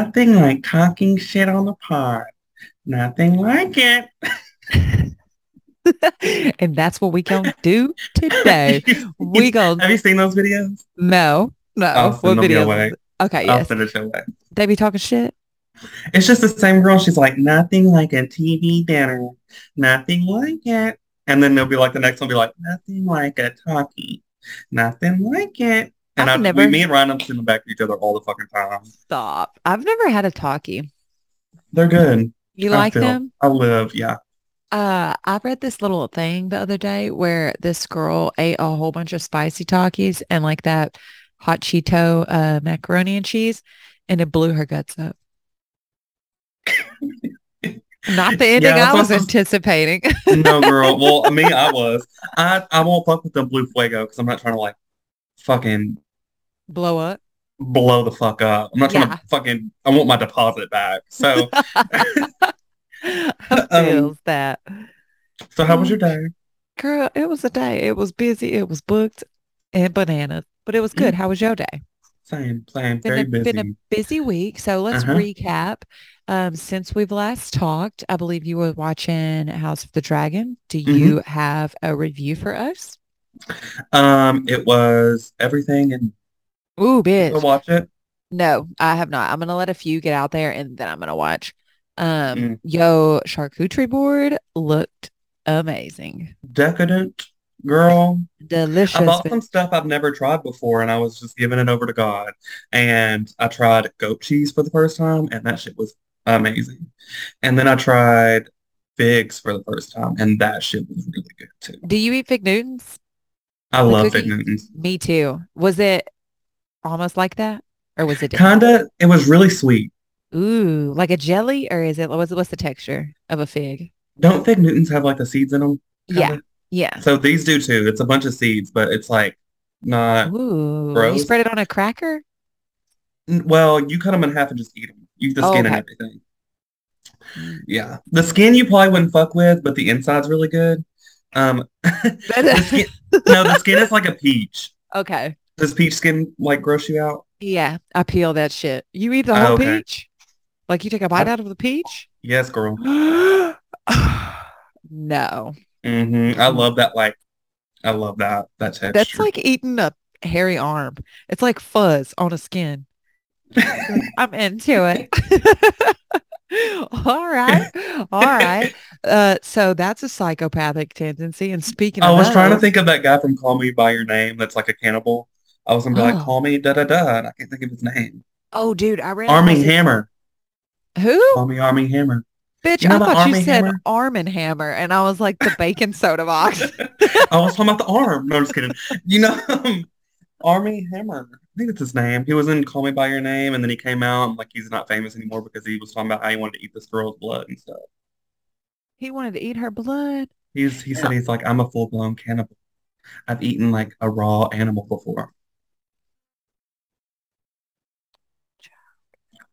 Nothing like talking shit on the pod. Nothing like it. and that's what we gonna do today. We gonna Have you seen those videos? no, no. I'll what send them your videos? Okay, I'll yes. send it your way. They be talking shit. It's just the same girl. She's like, nothing like a TV dinner. Nothing like it. And then they'll be like, the next one will be like, nothing like a Taki. Nothing like it. And I've I, never- we, me and Ryan, I'm sitting back to each other all the fucking time. Stop. I've never had a Taki. They're good. You I like feel- them? I live, yeah. Uh, I read this little thing the other day where this girl ate a whole bunch of spicy Takis and like that hot Cheeto uh, macaroni and cheese, and it blew her guts up. Not the ending Yeah, I was anticipating. No, girl. Well, me, I was. I, I won't fuck with them blue fuego because I'm not trying to like fucking Blow up. blow the fuck up. I'm not trying Yeah. to fucking, I want my deposit back. So, Um, that. so how was your day? Girl, it was a day. It was busy. It was booked and bananas, but it was good. How was your day? Same, same, Been very a, busy. been a busy week. So let's Uh-huh. recap. Um, since we've last talked, I believe you were watching House of the Dragon. Do Mm-hmm. you have a review for us? Um, it was everything and Ooh, bitch. watch it. No, I have not. I'm gonna let a few get out there and then I'm gonna watch. Um, Mm. yo, charcuterie board looked amazing. Decadent girl. Delicious. I bought some stuff I've never tried before and I was just giving it over to God. And I tried goat cheese for the first time and that shit was amazing. And then I tried figs for the first time and that shit was really good too. Do you eat Fig Newtons? I love Newtons. Me too. Was it almost like that? Or was it different? Kinda, it was really sweet. Ooh, like a jelly, or is it what's what's the texture of a fig? Don't Fig Newtons have like the seeds in them? Yeah, yeah. So these do too. It's a bunch of seeds, but it's like not Ooh, you spread it on a cracker? N- Well, you cut them in half and just eat them. You eat the Oh, skin and okay. everything. Yeah. The skin you probably wouldn't fuck with, but the inside's really good. Um, the skin, no, the skin is like a peach. okay. Does peach skin like gross you out? Yeah, I peel that shit. You eat the Oh, whole okay. peach? Like you take a bite I- out of the peach? Yes, girl. no. Mm-hmm. I love that. Like, I love that. That texture. That's like eating a hairy arm. It's like fuzz on a skin. I'm into it. All right. All right. Uh, so that's a psychopathic tendency. And speaking I was trying to think of that guy from Call Me by Your Name. That's like a cannibal. I was gonna be like, Oh. call me da da da, and I can't think of his name. Oh, dude, I read Army about Hammer. Who? Call me Armie Hammer. Bitch, You know I thought you said Hammer? Arm and Hammer, and I was like the bacon soda box. I was talking about the arm. No, I'm just kidding. You know, um, Armie Hammer. I think that's his name. He was in Call Me by Your Name, and then he came out and like he's not famous anymore because he was talking about how he wanted to eat this girl's blood and stuff. he wanted to eat her blood. He's he said he's like I'm a full blown cannibal. I've eaten like a raw animal before.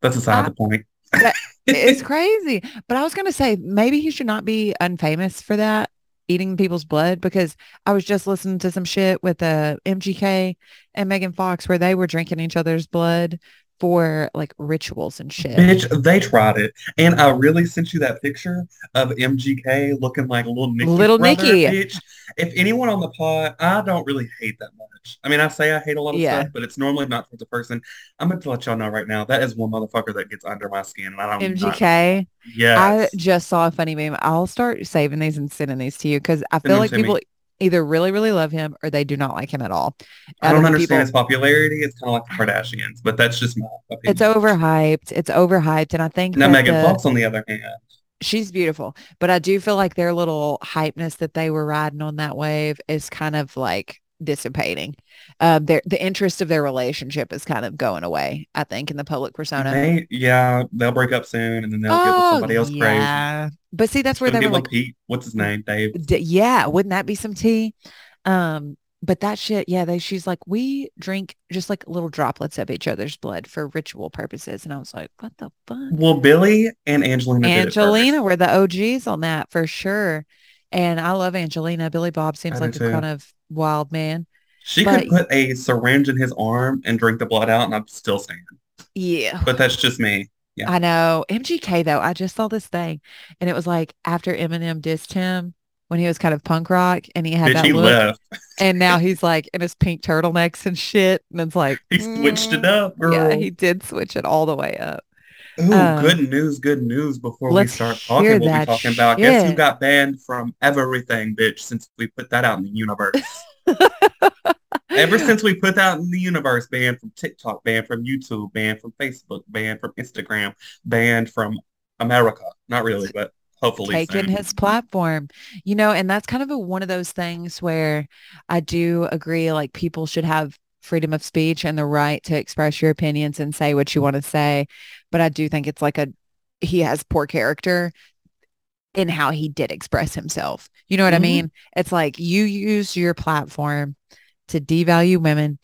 That's aside I- the point. It's crazy. But I was gonna say maybe he should not be unfamous for that, eating people's blood, because I was just listening to some shit with uh, MGK and Megan Fox where they were drinking each other's blood for like rituals and shit. Bitch, they tried it. And I really sent you that picture of MGK looking like a little Nicky. Little brother, Nicky. Bitch. If anyone on the pod, I don't really hate that much. I mean, I say I hate a lot of Yeah. stuff, but it's normally not towards a person. I'm going to let y'all know right now, that is one motherfucker that gets under my skin. And I don't MGK. Yes. I just saw a funny meme. I'll start saving these and sending these to you because I feel like people... me. Either really, really love him or they do not like him at all. I don't understand people- his popularity. It's kind of like the Kardashians, but that's just my opinion. It's overhyped. It's overhyped. And I think Now, Megan Fox, on the other hand, she's beautiful, but I do feel like their little hypeness that they were riding on that wave is kind of like dissipating. Um, their the interest of their relationship is kind of going away. I think in the public persona. they, yeah, they'll break up soon and then they'll get with somebody else crazy. Oh. But see, that's where Gonna they get were like, Pete. What's his name? Dave. D- yeah, wouldn't that be some tea? Um, but that shit, yeah, they she's like, we drink just like little droplets of each other's blood for ritual purposes. And I was like, what the fuck? Well, Billy and Angelina did it first. Angelina were the OGs on that for sure. And I love Angelina. Billy Bob seems I like a too. kind of wild man. She but- could put a syringe in his arm and drink the blood out, and I'm still stand. Yeah. But that's just me. Yeah. I know. MGK though, I just saw this thing and it was like after Eminem dissed him when he was kind of punk rock and he had Bitch, that he look. left. And now he's like in his pink turtlenecks and shit. And it's like He switched it mm, up, girl. Yeah, he did switch it all the way up. Ooh, Um, good news, good news. Before we start talking, we'll be talking about guess who got banned from everything, bitch, since we put that out in the universe. Ever since we put that in the universe, banned from TikTok, banned from YouTube, banned from Facebook, banned from Instagram, banned from America. Not really, but hopefully taking soon. his platform, you know, and that's kind of a, one of those things where I do agree like people should have freedom of speech and the right to express your opinions and say what you want to say. But I do think it's like a, he has poor character in how he did express himself. You know what I Mhm. mean? It's like you use your platform to devalue women,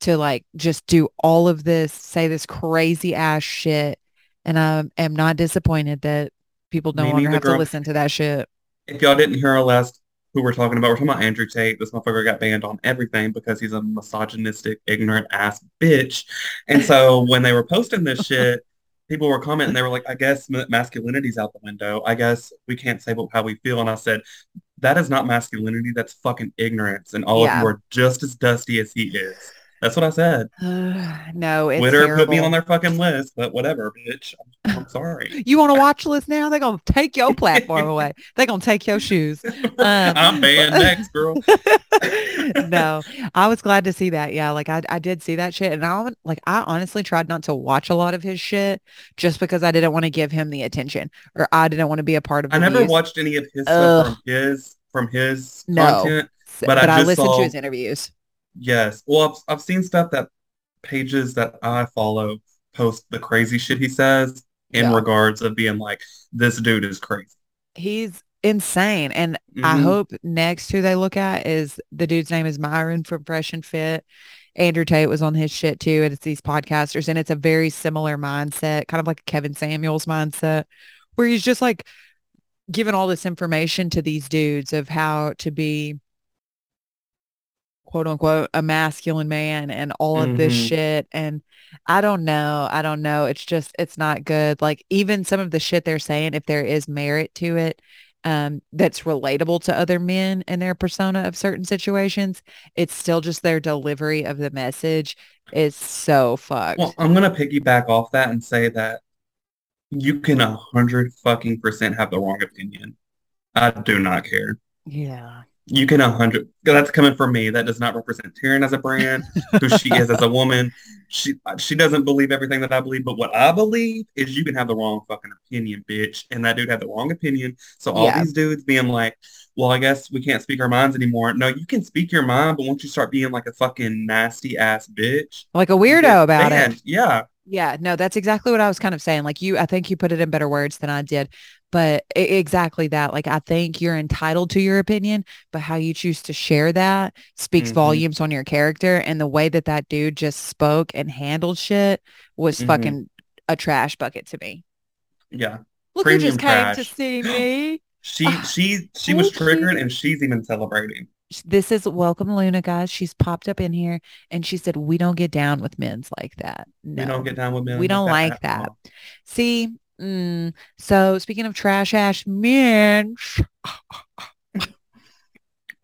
to like just do all of this, say this crazy ass shit. And I am not disappointed that people no longer have to listen to that shit. If y'all didn't hear our last who we're talking about, we're talking about Andrew Tate. This motherfucker got banned on everything because he's a misogynistic, ignorant ass bitch. And so when they were posting this shit, people were commenting. They were like, "I guess masculinity's out the window. I guess we can't say what, how we feel." And I said, "That is not masculinity. That's fucking ignorance. And all of you are just as dusty as he is." That's what I said. no, it's Twitter put me on their fucking list, but whatever, bitch. I'm, I'm sorry. You want to watch list now? They're gonna take your platform away. They're gonna take your shoes. Um, I'm banned next, girl. no, I was glad to see that. Yeah, like I, I did see that shit, and I like I honestly tried not to watch a lot of his shit just because I didn't want to give him the attention or I didn't want to be a part of. I never views. watched any of his Ugh. stuff from his from his No. content. S- but I I, listened saw- to his interviews. Yes. Well, I've, I've seen stuff that pages that I follow post the crazy shit he says in Yeah. regards of being like, this dude is crazy. He's insane, and I Mhm. hope next who they look at is the dude's name is Myron from Fresh and Fit. Andrew Tate was on his shit too, and it's these podcasters, and it's a very similar mindset, kind of like Kevin Samuels mindset, where he's just like giving all this information to these dudes of how to be quote unquote a masculine man and all of this Mhm. shit. And I don't know. I don't know. It's just it's not good. Like even some of the shit they're saying, if there is merit to it, um, that's relatable to other men and their persona of certain situations, it's still just their delivery of the message is so fucked. Well, I'm gonna piggyback off that and say that you can a hundred fucking percent have the wrong opinion. I do not care. yeah. You can a hundred. That's coming from me. That does not represent Taryn as a brand, who she is as a woman. She she doesn't believe everything that I believe, but what I believe is you can have the wrong fucking opinion, bitch. And that dude had the wrong opinion. So all Yeah. these dudes being like, well, I guess we can't speak our minds anymore. No, you can speak your mind, but once you start being like a fucking nasty ass bitch, Like a weirdo about it. Yeah. Yeah, no, that's exactly what I was kind of saying. Like you, I think you put it in better words than I did, but exactly that. Like I think you're entitled to your opinion, but how you choose to share that speaks Mhm. volumes on your character. And the way that that dude just spoke and handled shit was Mhm. fucking a trash bucket to me. Yeah. Look who Premium just came to see me. She Ah, she she was triggered and she's even celebrating. This is welcome Luna, guys. She's popped up in here and she said, we don't get down with men's like that. No. We don't get down with men. We don't like at that. See, mm, so speaking of trash ash men,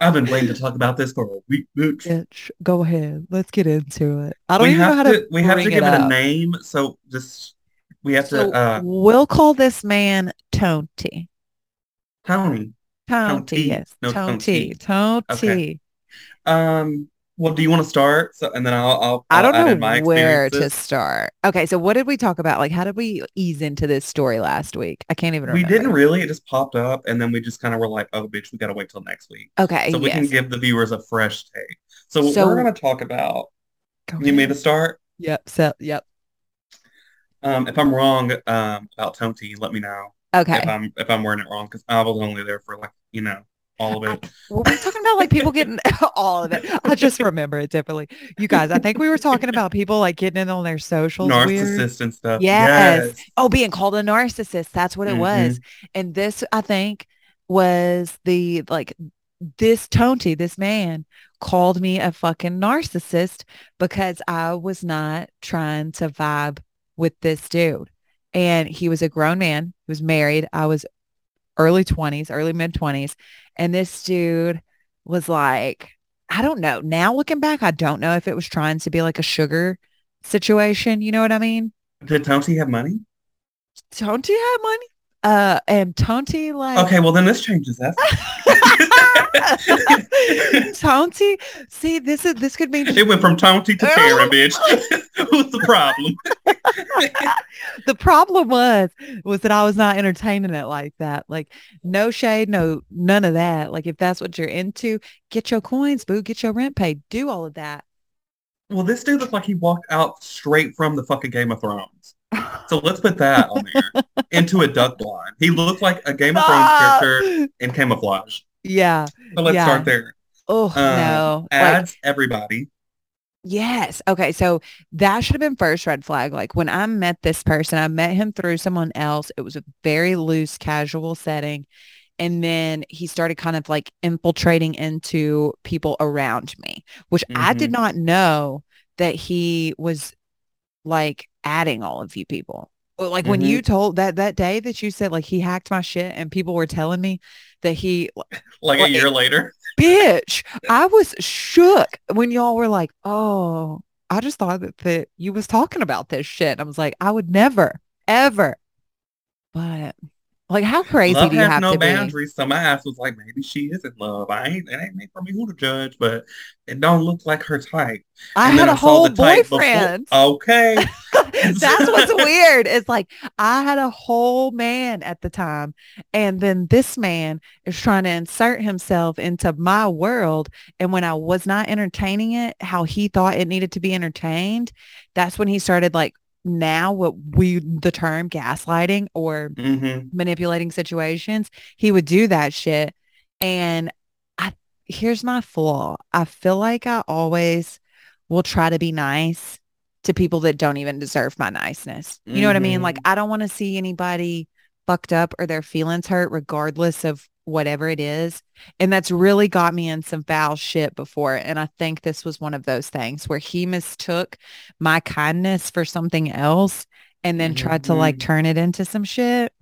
I've been waiting to talk about this for a week, bitch. bitch, go ahead. Let's get into it. I don't we even know how to, to we have to give it, a name, so just we have So to uh we'll call this man Tonty. Tony. Tonty, Tonty. yes. No. Tonty. Tonty. Okay. Um well do you want to start? So and then I'll I'll, I I'll don't add know in my where to start. Okay, so what did we talk about? Like, how did we ease into this story last week? I can't even We didn't really, it just popped up and then we just kind of were like, oh bitch, we gotta wait till next week. Okay, So we can give the viewers a fresh take. So what So- we're gonna talk about, Go you made to start? Yep. So, yep. Um, if I'm wrong um, about Tony, let me know Okay. if I'm if I'm wording it wrong because I was only there for like you know all of it. Were we talking about like people getting all of it? I just remember it differently. You guys, I think we were talking about people like getting in on their socials weird. Narcissist and stuff. Yes. Oh, being called a narcissist. That's what it Mhm. was. And this, I think, was the like this Tonty, this man called me a fucking narcissist because I was not trying to vibe with this dude. And he was a grown man. He was married. I was early 20s, early mid 20s. And this dude was like, I don't know. Now looking back, I don't know if it was trying to be like a sugar situation. You know what I mean? Did Tonti have money? Tonti had money. Uh, and Tonti like Okay, well then this changes that. Tonti. See, this is this could mean it went from Tonti to Karen, bitch. What's the problem? the problem was was that I was not entertaining it like that. Like no shade, no none of that. Like if that's what you're into, get your coins, boo, get your rent paid, do all of that. Well, this dude looked like he walked out straight from the fucking Game of Thrones. So let's put that on there into a duck blind. He looked like a Game of Thrones character in camouflage. Yeah. So let's Yeah. start there. Oh Uh, no. Like, everybody. Yes. Okay. So that should have been first red flag. Like when I met this person, I met him through someone else. It was a very loose, casual setting. And then he started kind of like infiltrating into people around me, which I did Mhm. not know that he was like adding all of you people. Like when Mhm. you told that that day that you said like he hacked my shit and people were telling me that he Like Well, a year later. bitch. I was shook when y'all were like, oh, I just thought that, that you was talking about this shit. I was like, I would never, ever. But like, how crazy Love do you have no to be? boundaries. So my ass was like, maybe she is in love. I ain't. It ain't made for me who to judge, but it don't look like her type. I And had a whole the before- boyfriend. Okay. That's what's weird. It's like I had a whole man at the time, and then this man is trying to insert himself into my world. And when I was not entertaining it, how he thought it needed to be entertained, that's when he started like now what we the term gaslighting or hmm manipulating situations. He would do that shit. And I here's my flaw. I feel like I always will try to be nice to people that don't even deserve my niceness. You know what I mean? Like Mhm. I don't want to see anybody fucked up or their feelings hurt regardless of whatever it is. And that's really got me in some foul shit before. And I think this was one of those things where he mistook my kindness for something else and then tried to like Mhm. turn it into some shit.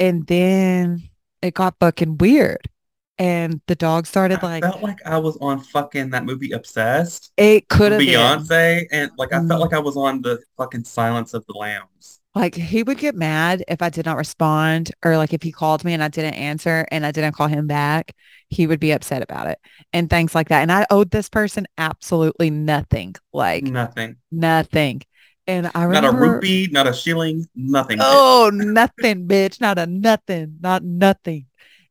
And then it got fucking weird. And the dog started I like felt like I was on fucking that movie Obsessed. it could have been. Beyonce, and like I felt like I was on the fucking Silence of the Lambs. Like he would get mad if I did not respond or like if he called me and I didn't answer and I didn't call him back, he would be upset about it and things like that. And I owed this person absolutely nothing, like Nothing. nothing. And I Not a rupee, not a shilling, nothing. oh, nothing, bitch, not a nothing, not nothing.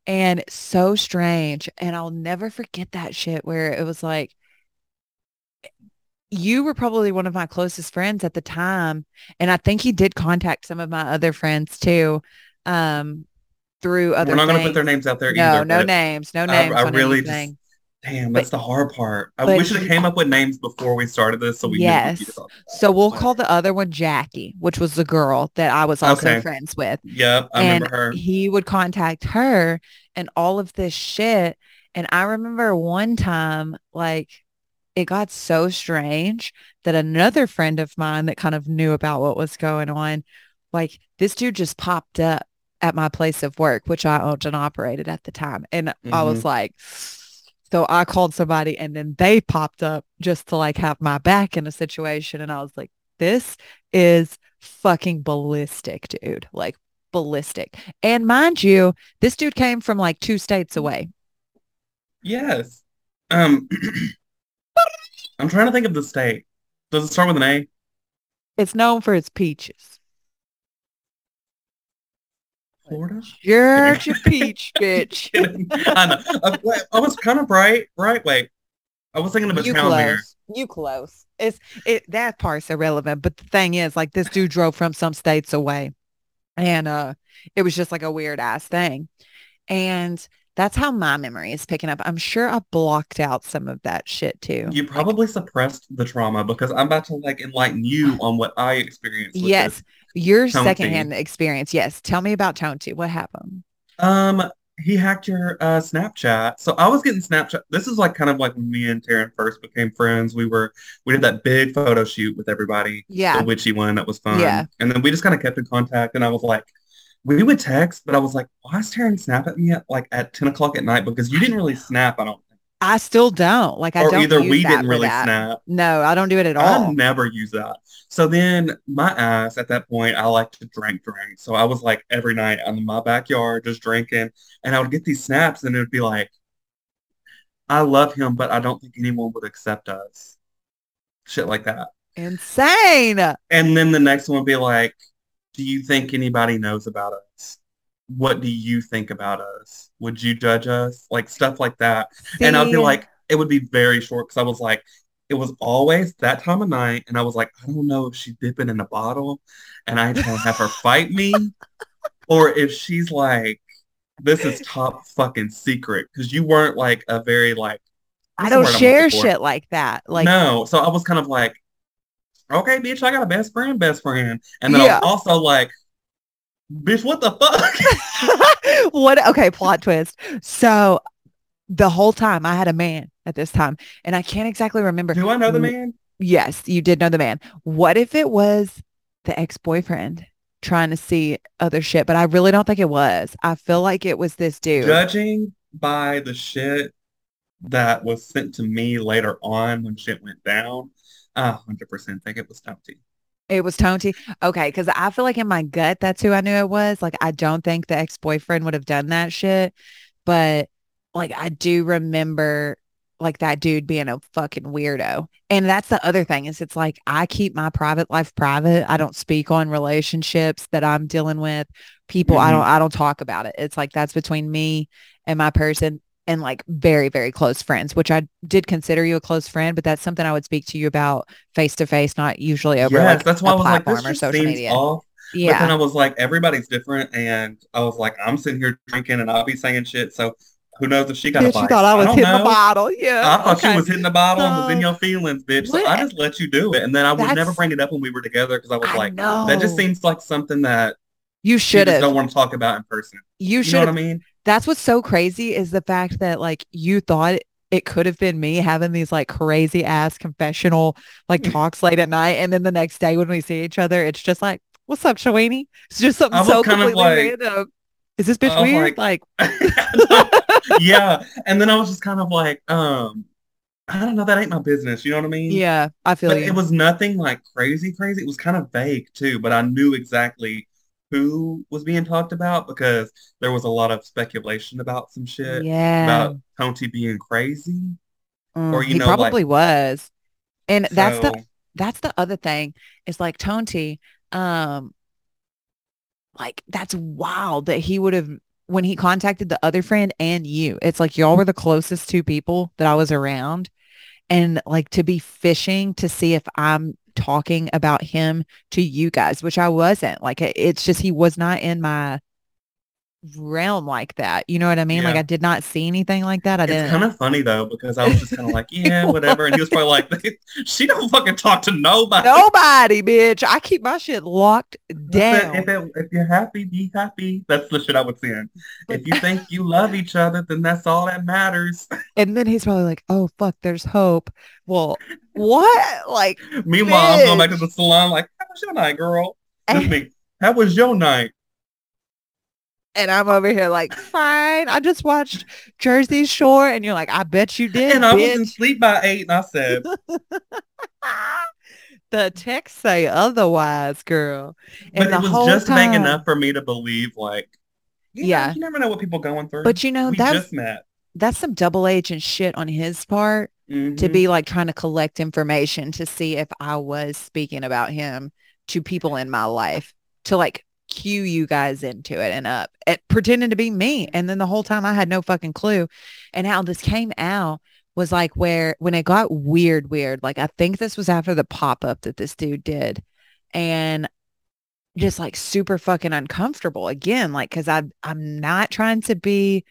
And so strange. And I'll never forget that shit where it was like, you were probably one of my closest friends at the time. And I think he did contact some of my other friends too, um, through other We're not going to put their names out there No, either. no names, no names I on really anything. just- Damn, But- that's the hard part. I, we should have came up with names before we started this, so we Yes. So we'll But- call the other one Jackie, which was the girl that I was also Okay. friends with. Yep, I and remember her. he would contact her and all of this shit. And I remember one time, like, it got so strange that another friend of mine that kind of knew about what was going on, like, this dude just popped up at my place of work, which I owned and operated at the time. And I Mm-hmm. was like, so I called somebody and then they popped up just to like have my back in a situation. And I was like, this is fucking ballistic, dude. Like ballistic. And mind you, this dude came from like two states away. Yes. Um, I'm trying to think of the state. Does it start with an A? It's known for its peaches. Florida? Georgia peach, bitch. I know. I, I was kind of right. Right. Wait. I was thinking of a You town close. You close. It's it that part's irrelevant. But the thing is, like this dude drove from some states away. And uh it was just like a weird ass thing. And that's how my memory is picking up. I'm sure I blocked out some of that shit too. You Like, probably suppressed the trauma because I'm about to like enlighten you on what I experienced. With yes, your Tonti. secondhand experience. Yes. Tell me about Tonti. What happened? Um, he hacked your uh, Snapchat. So I was getting Snapchat. This is like kind of like when me and Taryn first became friends. We were we did that big photo shoot with everybody. Yeah. The witchy one that was fun. Yeah. And then we just kind of kept in contact. And I was like, we would text, but I was like, why is Taryn snap at me at like at 10 o'clock at night? Because you didn't really snap, I don't think. I still don't. Like I Or don't either use we that didn't really that. snap. No, I don't do it at all. I never use that. So then my ass at that point, I like to drink, drink. So I was like every night in my backyard just drinking, and I would get these snaps, and it would be like, I love him, but I don't think anyone would accept us. Shit like that. Insane. And then the next one would be like, Do you think anybody knows about us? What do you think about us? Would you judge us? Like stuff like that. And I'd be like, it would be very short because I was like, it was always that time of night. And I was like, I don't know if she's dipping in a bottle and I can have her fight me or if she's like, this is top fucking secret because you weren't like a very like, I don't share shit like that. Like no. So I was kind of like, okay, bitch, I got a best friend, best friend. And then Yeah. I was also like, bitch, what the fuck? what okay, plot twist. So the whole time I had a man at this time and I can't exactly remember. Do I know the man? Yes, you did know the man. What if it was the ex-boyfriend trying to see other shit? But I really don't think it was. I feel like it was this dude. Judging by the shit that was sent to me later on when shit went down, I 100% think it was Tony. It was Tonti. Okay, because I feel like in my gut that's who I knew it was. Like I don't think the ex-boyfriend would have done that shit. But like I do remember like that dude being a fucking weirdo. And that's the other thing is it's like I keep my private life private. I don't speak on relationships that I'm dealing with. People I Mhm. don't I don't talk about it. It's like that's between me and my person and like very, very close friends, which I did consider you a close friend, but that's something I would speak to you about face to face, not usually over Yes, like that's why a I was like, this or social media. off. But then I was like, everybody's different. And I was like, I'm sitting here drinking and I'll be saying shit. So who knows if she got a Bitch, you bite? thought I was don't hitting the bottle. Yeah. I thought okay. she was hitting the bottle and was in your feelings, bitch. So I just let you do it. And then I would never bring it up when we were together because I was I like, know. that just seems like something that you should just don't want to talk about in person. You You know should what I mean? That's what's so crazy is the fact that like you thought it could have been me having these like crazy ass confessional like talks late at night. And then the next day when we see each other, it's just like, what's up, Shawini? It's just something so kind of completely like- random. Is this bitch weird? Like, yeah. And then I was just kind of like, um, I don't know, that ain't my business. You know what I mean? yeah, I feel you. it was nothing like crazy, crazy. It was kind of vague too, but I knew exactly who was being talked about because there was a lot of speculation about some shit yeah. about Tony being crazy. Mm, or, you know, like- probably was. And that's the that's the other thing is like Tonti, um, like that's wild that he would have when he contacted the other friend and you. It's like y'all were the closest two people that I was around, and like to be fishing to see if I'm talking about him to you guys, which I wasn't. Like it's just he was not in my realm like that. You know what I mean? Like I did not see anything like that. I it's didn't. It's kind of funny though because I was just kind of like, yeah, whatever, and he was probably like, she don't fucking talk to nobody. Nobody, bitch. I keep my shit locked down. If, it, if you're happy, be happy. That's the shit I would send. If you think you love each other, then that's all that matters. And then he's probably like, "Oh fuck, there's hope." Well, what? Like, Meanwhile, I'm going back to the salon like, how was your night, girl? Eh. Just me. How was your night? And I'm over here like, "Fine, I just watched Jersey Shore," and you're like, "I bet you did, and I was in sleep by eight, and I said, the texts say otherwise, girl. but And the it was just time- enough for me to believe, like, you Yeah. know, you never know what people going through. But you know, we that's that's some double agent shit on his part to Mhm. be like trying to collect information to see if I was speaking about him to people in my life to like cue you guys into it and up it pretending to be me. And then the whole time I had no fucking clue. And how this came out was like where when it got weird weird like I think this was after the pop-up that this dude did and just like super fucking uncomfortable again like cuz I I'm not trying to be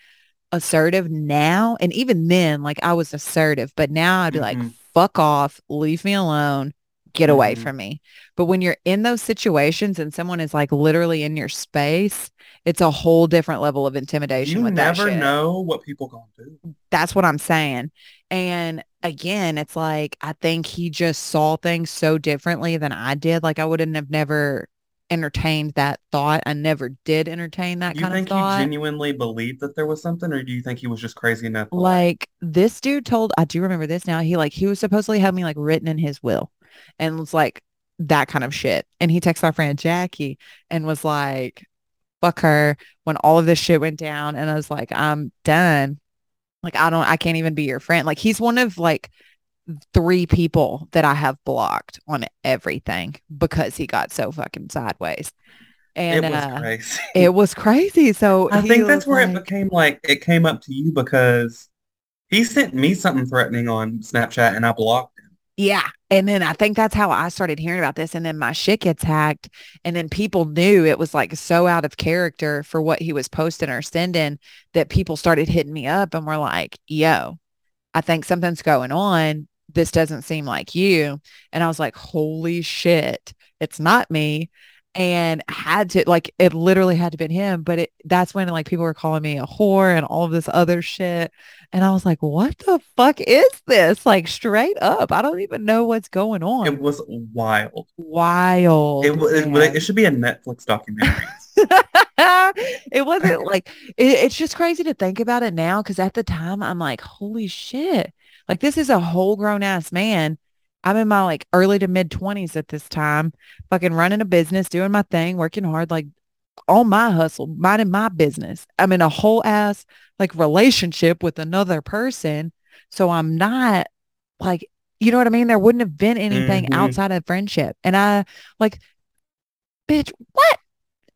assertive now. And even then like I was assertive but now I'd be like Mhm. fuck off leave me alone get away Mhm. from me. But when you're in those situations and someone is like literally in your space, it's a whole different level of intimidation You never know what people gonna do. That's what I'm saying. And again, it's like I think he just saw things so differently than I did. Like I wouldn't have never entertained that thought. I never did entertain that You kind of thought. You think he genuinely believed that there was something, or do you think he was just crazy enough? like this dude told I do remember this now. He like he was supposedly had me like written in his will and was like that kind of shit. And he texted our friend Jackie and was like, fuck her when all of this shit went down. And I was like, I'm done. Like I don't I can't even be your friend. Like he's one of like three people that I have blocked on everything because he got so fucking sideways. And it was uh, crazy. it was crazy. So I think that's where like- it became like it came up to you because he sent me something threatening on Snapchat and I blocked. Yeah. And then I think that's how I started hearing about this. And then my shit gets hacked. And then people knew it was like so out of character for what he was posting or sending that people started hitting me up and were like, yo, I think something's going on. This doesn't seem like you. And I was like, holy shit, it's not me. And had to like it literally had to been him. But it that's when like people were calling me a whore and all of this other shit. And I was like, what the fuck is this? Like straight up. I don't even know what's going on. It was wild. Wild. It, it, it should be a Netflix documentary. it wasn't like it, it's just crazy to think about it now because at the time I'm like, holy shit. Like this is a whole grown ass man. I'm in my like early to mid 20s at this time, fucking running a business, doing my thing, working hard, like on my hustle, minding my business. I'm in a whole ass like relationship with another person. So I'm not like, you know what I mean? There wouldn't have been anything Mhm. outside of friendship. And I like, bitch, what?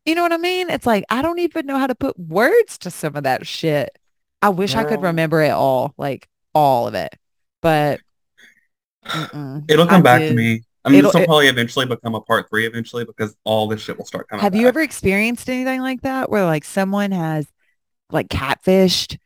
You know what I mean? It's like, I don't even know how to put words to some of that shit. I wish I could remember it all, like all of it. But mm-mm. It'll come I back did- to me. I mean, It'll- this will it- probably eventually become a part three eventually because all this shit will start coming Have you ever experienced anything like that where like someone has like catfished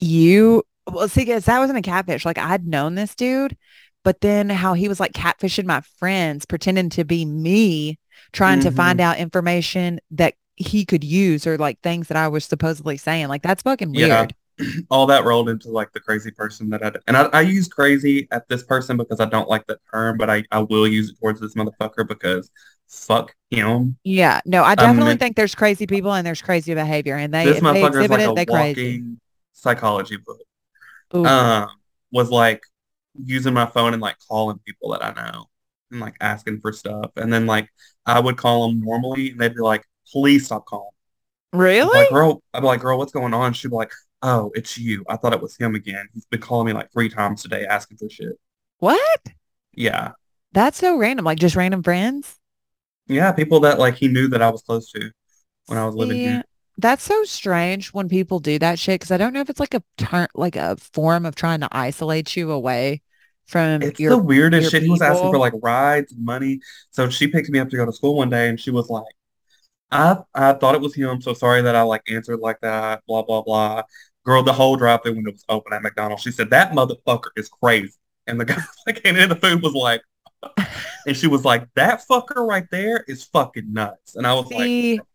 you? Well, see, guys, that wasn't a catfish. Like I'd known this dude, but then how he was like catfishing my friends, pretending to be me, trying to Mhm. find out information that he could use or like things that I was supposedly saying. Like that's fucking Yeah. all that rolled into like the crazy person that I and I, I use crazy at this person because I don't like that term, but I, I will use it towards this motherfucker because fuck him. Yeah. No, I definitely mean- think there's crazy people and there's crazy behavior and they, this motherfucker is like it, a crazy. walking psychology book. Ooh. Um, was like using my phone and like calling people that I know and like asking for stuff, and then like I would call them normally, and they'd be like, "Please stop calling." Really? like, girl, I'd be like, girl, what's going on? She'd be like, oh, it's you. I thought it was him again. He's been calling me like three times today asking for shit. What? Yeah. That's so random. Like just random friends? Yeah, people that like he knew that I was close to when I was living Yeah, here. That's so strange when people do that shit because I don't know if it's like a turn, like a form of trying to isolate you away from It's your. the weirdest shit. He was asking for like rides, money. So she picked me up to go to school one day and she was like, I I thought it was him, so sorry that I like answered like that, blah, blah, blah. Girl, the whole drive-through window was open at McDonald's. She said, that motherfucker is crazy. And the guy came in the food was like, and she was like, that fucker right there is fucking nuts. And I was See, like,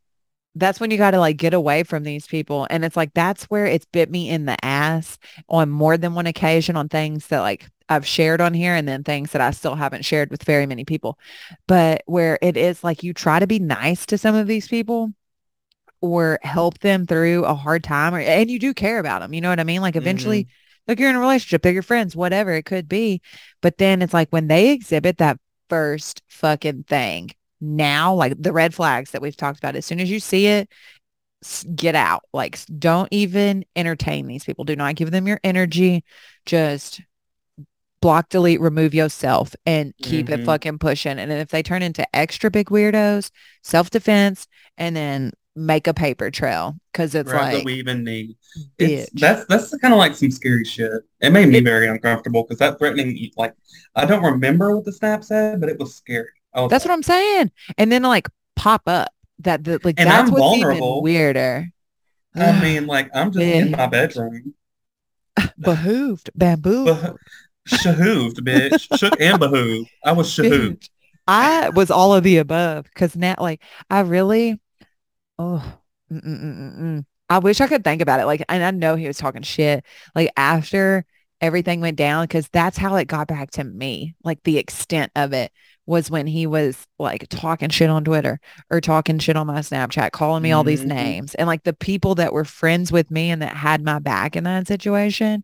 that's when you got to like get away from these people. And it's like, that's where it's bit me in the ass on more than one occasion on things that like I've shared on here and then things that I still haven't shared with very many people. But where it is like you try to be nice to some of these people or help them through a hard time or, and you do care about them. You know what I mean? Like eventually like you're in a relationship, they're your friends, whatever it could be. But then it's like when they exhibit that first fucking thing now, like the red flags that we've talked about, as soon as you see it, get out. Like don't even entertain these people. Do not give them your energy. Just block, delete, remove yourself and keep it Mhm. fucking pushing. And then if they turn into extra big weirdos, self-defense, and then make a paper trail because it's grab the like, and knee. bitch. It's that's that's kind of like some scary shit. It made me It- very uncomfortable because that threatening, like, I don't remember what the snap said, but it was scary. Was That's like, what I'm saying. And then like pop up that the like And that's I'm what's vulnerable. even weirder. I mean, like, I'm just in my bedroom. behooved, bamboo. But Shahooved, bitch. Shook and behooved. I was shahooved. Bitch. I was all of the above because now, like, I really, oh, mm-mm-mm-mm. I wish I could think about it. Like, and I know he was talking shit. Like after everything went down, because that's how it got back to me. Like the extent of it was when he was like talking shit on Twitter or talking shit on my Snapchat, calling me all these Mhm. names, and like the people that were friends with me and that had my back in that situation.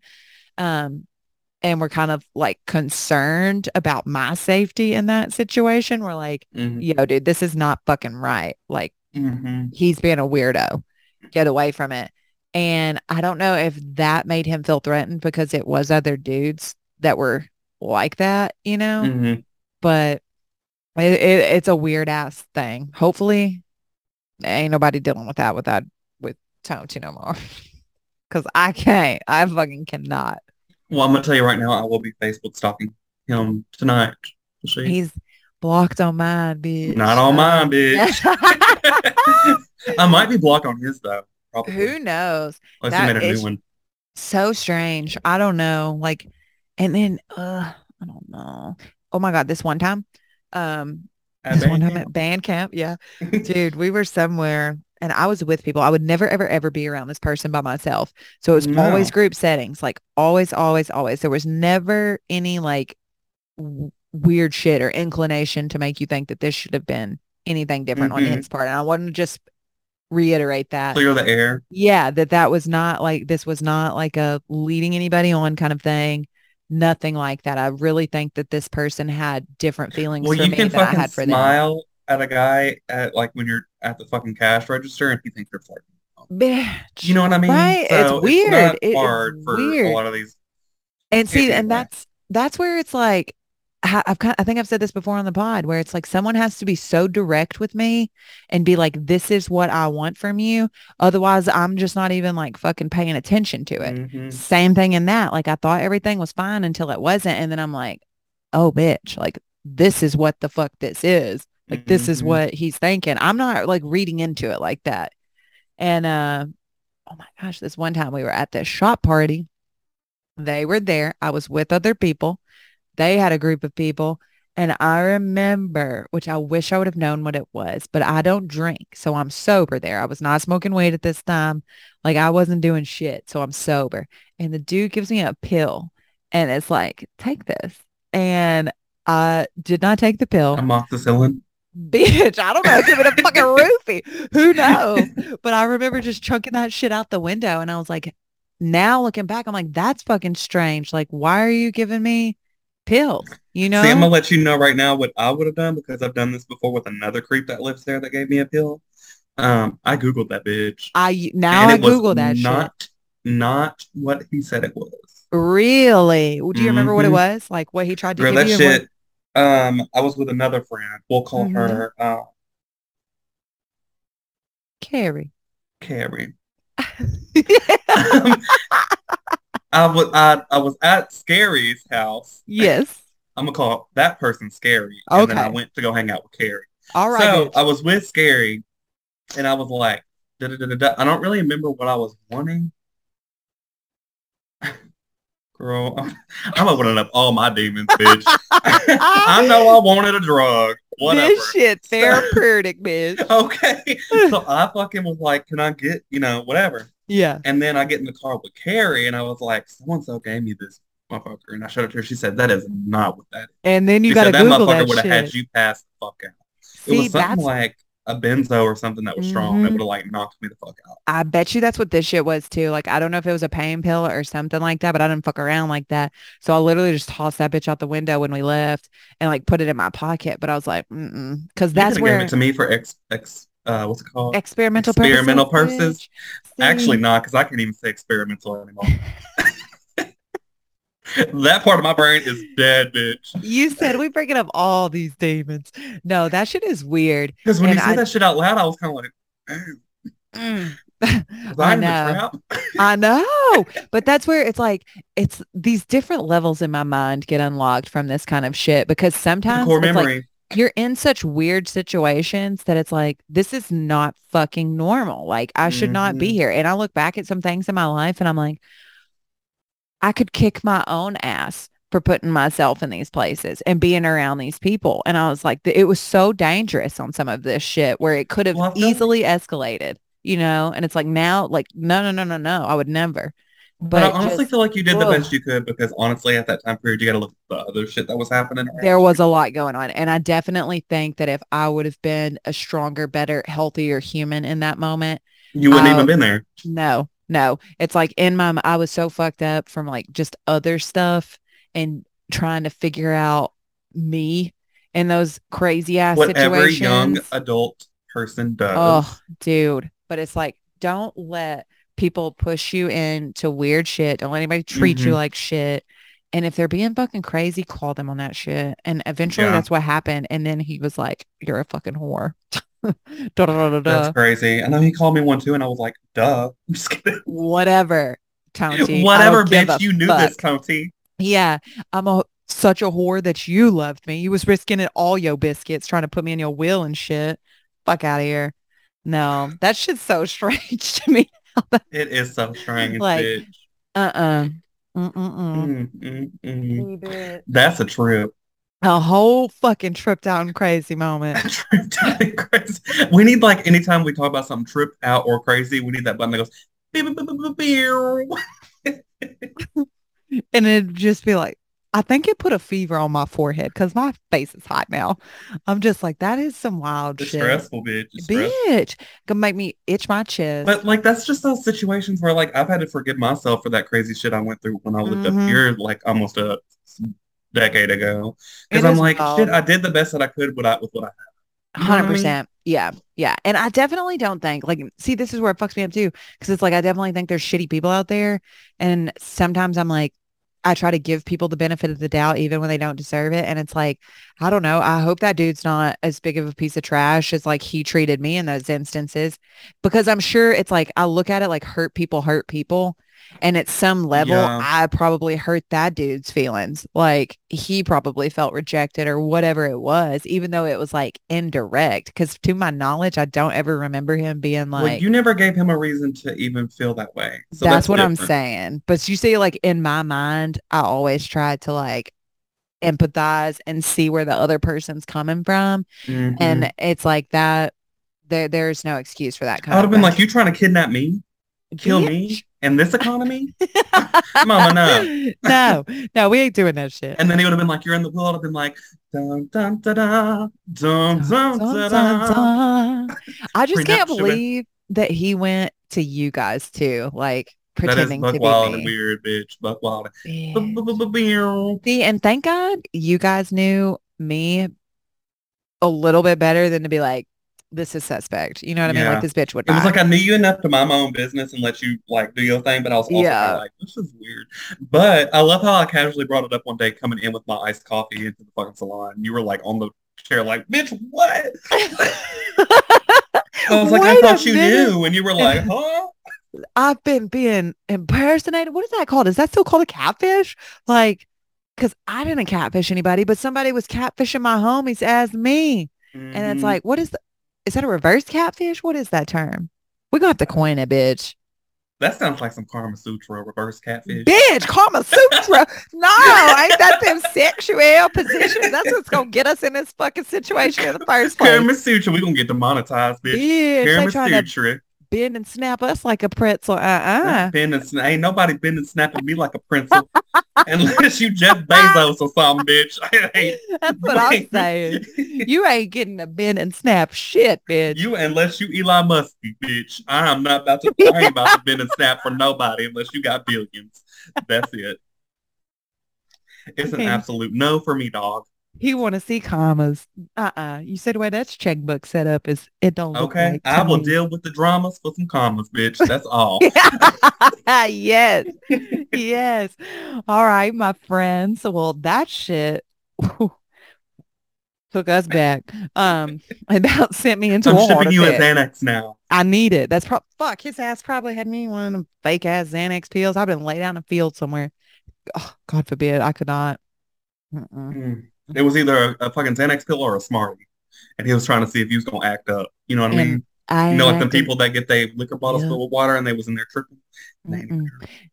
Um, and were kind of like concerned about my safety in that situation. We're like, Mhm. yo, dude, this is not fucking right. Like Mhm. he's being a weirdo. Get away from it. And I don't know if that made him feel threatened because it was other dudes that were like that, you know, Mhm. but it, it, it's a weird ass thing. Hopefully ain't nobody dealing with that with that with Tone no more. Cause I can't. I fucking cannot. Well, I'm gonna tell you right now, I will be Facebook stalking him tonight. He's blocked on mine, bitch. Not on mine, bitch. I might be blocked on his though. Probably. Who knows? Unless he made a new one. So strange. I don't know. Like, and then uh, I don't know. Oh my God, this one time, um, At this one time Bandcamp. at band camp, yeah, dude, we were somewhere and I was with people. I would never, ever, ever be around this person by myself. So it was always group settings, like always, always, always. There was never any like w- weird shit or inclination to make you think that this should have been anything different on Mhm. his part. And I want to just reiterate that. Clear the air. Yeah, that that was not like this was not like a leading anybody on kind of thing. Nothing like that. I really think that this person had different feelings Well, for you me can than I had for them. smile at a guy at like when you're at the fucking cash register and he thinks you're flirting. Bitch. You know what I mean? Right. So it's weird. not It is hard for weird. a lot of these. And see, and that's that's where it's like I've kind of, I think I've said this before on the pod where it's like someone has to be so direct with me and be like, this is what I want from you. Otherwise, I'm just not even like fucking paying attention to it. Mhm. Same thing in that. Like I thought everything was fine until it wasn't. And then I'm like, oh bitch, like this is what the fuck this is. Like this is Mhm. what he's thinking. I'm not like reading into it like that. And uh oh my gosh, this one time we were at this shop party. They were there. I was with other people. They had a group of people. And I remember, which I wish I would have known what it was, but I don't drink. So I'm sober there. I was not smoking weed at this time. Like I wasn't doing shit. So I'm sober. And the dude gives me a pill and it's like, take this. And I did not take the pill. I'm off the Amoxicillin. Bitch, I don't know. Give it a fucking roofie. Who knows? But I remember just chunking that shit out the window. And I was like, now looking back, I'm like, that's fucking strange. Like, why are you giving me pills? You know? See, I'm gonna let you know right now what I would have done because I've done this before with another creep that lives there that gave me a pill. Um, I googled that bitch. I now I it was Google that shit. not not what he said it was. Really? Do you remember what it Mhm. was? Like what he tried to Girl, give that you? and what- shit. Um, I was with another friend. We'll call Mhm. her uh, Carrie. Carrie. Um, I was I, I was at Scary's house. yes. I'm gonna call that person Scary, Okay. and then I went to go hang out with Carrie. All right. so. I was with Scary, and I was like, da, da, da, da, da. I don't really remember what I was wanting. Girl, I'm, I'm opening up all my demons, bitch. I know I wanted a drug. Whatever. This shit therapeutic, bitch. Okay. So I fucking was like, can I get, you know, whatever. Yeah. And then I get in the car with Carrie and I was like, so-and-so gave me this motherfucker. And I showed it to her. She said, that is not what that is. And then you got to said that Google motherfucker would have had you pass the fuck out. It was something that's like a benzo or something that was strong that Mhm. would have like knocked me the fuck out. I bet you that's what this shit was too. Like, I don't know if it was a pain pill or something like that, but I didn't fuck around like that. So I literally just tossed that bitch out the window when we left and like put it in my pocket. But I was like, mm because that's where it to me for ex, ex uh, what's it called? experimental experimental purposes. purposes? Actually not, because I can't even say experimental anymore. that part of my brain is dead, bitch. you said we bringing up all these demons. No, that shit is weird. Because when And you said I- that shit out loud, I was kind of like, Mm. I, know. I know, but that's where it's like it's these different levels in my mind get unlocked from this kind of shit because sometimes core it's like memory. you're in such weird situations that it's like this is not fucking normal. Like I should not be Mhm. here. And I look back at some things in my life and I'm like I could kick my own ass for putting myself in these places and being around these people. And I was like, it was so dangerous on some of this shit where it could have Well, easily escalated, you know? And it's like now, like, no, no, no, no, no. I would never. But, I honestly just- feel like you did the best you could because honestly, at that time period, you got to look at the other shit that was happening. there was a lot going on. And I definitely think that if I would have been a stronger, better, healthier human in that moment, You wouldn't I- even um, been there. No, no. It's like in my, I was so fucked up from like just other stuff and trying to figure out me in those crazy ass What every young adult person does. Oh, dude. But it's like, don't let people push you into weird shit. Don't let anybody treat you Mhm. like shit. And if they're being fucking crazy, call them on that shit. And eventually Yeah. that's what happened. And then he was like, you're a fucking whore. da, da, da, da, That's crazy. And then he called me one too, and I was like, duh. I'm just kidding. Whatever. Tony. I Whatever, bitch. You knew fuck. this, Tony. Yeah, I'm a such a whore that you loved me. You was risking it all your biscuits trying to put me in your will and shit. Fuck out of here. No, that shit's so strange to me. It is so strange, Like, bitch. Uh-uh. Mm-mm-mm. Mm, mm, mm. That's a trip. A whole fucking tripped out and crazy moment. tripped out and crazy. We need like anytime we talk about something tripped out or crazy, we need that button that goes. And it'd just be like, I think it put a fever on my forehead because my face is hot now. I'm just like, that is some wild It's shit. stressful, bitch. It's. Bitch. Gonna make me itch my chest. But like that's just those situations where like I've had to forgive myself for that crazy shit I went through when I lived Mhm. up here like almost a decade ago. Because I'm like, shit, I did the best that I could with, I, with what I had. You know what I Hundred percent. Yeah. Yeah. And I definitely don't think like see this is where it fucks me up too. Cause it's like I definitely think there's shitty people out there. And sometimes I'm like, I try to give people the benefit of the doubt even when they don't deserve it. And it's like, I don't know. I hope that dude's not as big of a piece of trash as like he treated me in those instances. Because I'm sure it's like I look at it like hurt people hurt people. And at some level, Yeah. I probably hurt that dude's feelings. Like he probably felt rejected or whatever it was, even though it was like indirect. Because to my knowledge, I don't ever remember him being Well, like, you never gave him a reason to even feel that way. So that's, what I'm saying. But you see, like in my mind, I always try to like empathize and see where the other person's coming from. Mhm. And it's like that. There, there's no excuse for that Kind I would have been like, you trying to kidnap me? Kill me? In this economy? Mama, no. no, no, we ain't doing that shit. And then he would have been like, you're in the pool. I'd have been like, dun, dun, da, da, dun, dun, Dun, da, da. I just can't believe that he went to you guys too, like That is pretending buck to wild be and weird, bitch. Buck wild. Bitch. See, and thank God you guys knew me a little bit better than to be like, this is suspect. You know what I mean? Yeah. Like this bitch would It was like I knew you enough to mind my own business and let you like do your thing, but I was also Yeah. like, this is weird. But I love how I casually brought it up one day coming in with my iced coffee into the fucking salon. And you were like on the chair, like, bitch, what? I was like, I Wait a thought you minute. knew. And you were like, huh? I've been being impersonated. What is that called? Is that still called a catfish? Like, because I didn't catfish anybody, but somebody was catfishing my homies as me. And it's Mhm. like, what is the, is that a reverse catfish? What is that term? We're gonna have to coin it, bitch. that sounds like some Karma Sutra reverse catfish. Bitch, Karma Sutra. No, ain't that them sexual positions? That's what's gonna get us in this fucking situation in the first place. Karma Sutra, we gonna get demonetized, bitch. Bitch, they Karma trying to Sutra. Bend and snap us like a pretzel. Uh-uh. Bend and sna- ain't nobody bending snapping me like a pencil. Unless you Jeff Bezos or something, bitch. That's what I'm saying. You ain't getting a bend and snap shit, bitch. You unless you Elon Musk, bitch. I'm not about to I ain't about to bend and snap for nobody unless you got billions. That's it. It's an absolute no for me, dog. He want to see commas. Uh-uh. You said the way that's checkbook set up is it don't look Okay. like I will me. deal with the dramas for some commas, bitch. That's all. yes. yes. All right, my friends. Well, that shit took us back. Um, about sent me into I'm a shipping you a. Xanax now. I need it. That's pro- fuck. His ass probably had me one of them fake ass Xanax pills. I've been laid out in a field somewhere. Oh, God forbid, I could not. Mm. It was either a, a fucking Xanax pill or a Smartie. And he was trying to see if he was gonna act up. You know what I mean? I You know, like the people that get their liquor bottles Yeah. filled with water and they was in there tripping.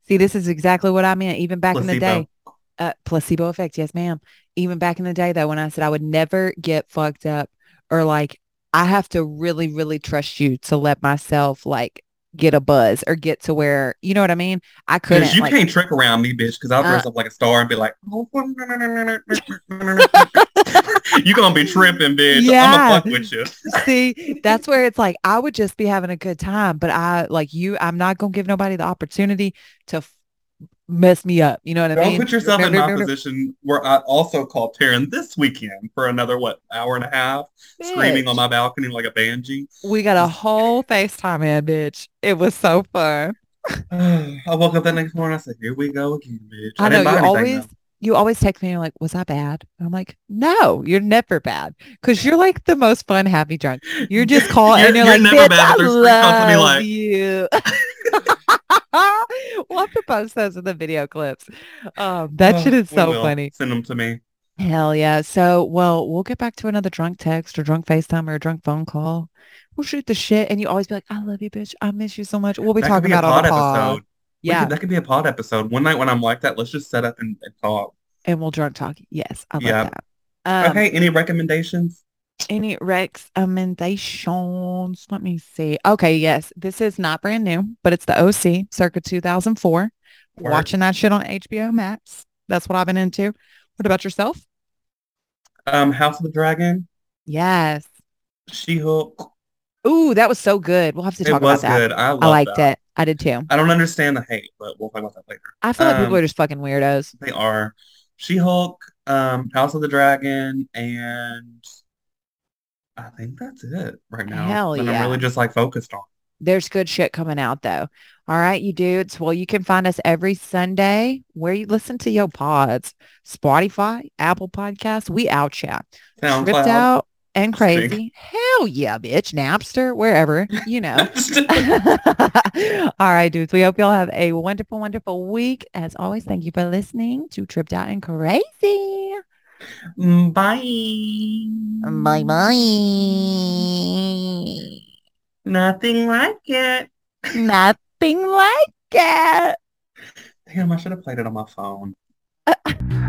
See, this is exactly what I meant even back in the day. Uh, placebo effect. Yes, ma'am. Even back in the day, though, when I said I would never get fucked up or like, I have to really, really trust you to let myself like get a buzz or get to where, you know what I mean? I couldn't. You like, can't trick around me, bitch, because I'll dress Uh. up like a star and be like, you gonna be tripping, bitch. Yeah. I'm gonna fuck with you. See, that's where it's like I would just be having a good time, but I like you. I'm not gonna give nobody the opportunity to mess me up. You know what I Don't mean? put yourself No, in no, my no, position where I also called Taryn this weekend for another what hour and a half, screaming on my balcony like a banshee. We got a whole FaceTime in, bitch. It was so fun. I woke up that next morning. I said, "Here we go again, bitch." I know you always though. you always text me and you're like, was I bad? And I'm like, no, you're never bad. Cause you're like the most fun, happy drunk. You're just call and you're, You're like, never bitch, bad, I of me love like- you. we'll have to post those in the video clips. Um, that Oh, shit is so funny. Send them to me. Hell yeah. So, well, we'll get back to another drunk text or drunk FaceTime or a drunk phone call. We'll shoot the shit and you always be like, I love you, bitch. I miss you so much. We'll be That talking be a about on pod the pod. episode. Yeah. could- that could be a pod episode. One night when I'm like that, let's just set up and, and talk. And we'll drunk talk. Yes. I love Yeah. that. Um, okay. Any recommendations? Any recommendations? Let me see. Okay, yes, this is not brand new, but it's the OC, circa 2004. Word. Watching that shit on HBO Max. That's what I've been into. What about yourself? Um, House of the Dragon, Yes. She-Hulk. Ooh, that was so good. We'll have to It talk was about that. good. I I liked that. it. I did too. I don't understand the hate, but we'll talk about that later. I feel like people Um, are just fucking weirdos. They are She-Hulk, um, House of the Dragon, and I think that's it right now. Hell yeah. I'm really just like focused on. There's good shit coming out though. All right, you dudes. Well, you can find us every Sunday where you listen to your pods. Spotify, Apple Podcasts. We out chat. Tripped out and crazy. Hell yeah, bitch. Napster, wherever, you know. All right, dudes. We hope y'all have a wonderful, wonderful week. As always, thank you for listening to Tripped Out and Crazy. Bye. Bye bye. Nothing like it. Nothing like it. Damn, I should have played it on my phone.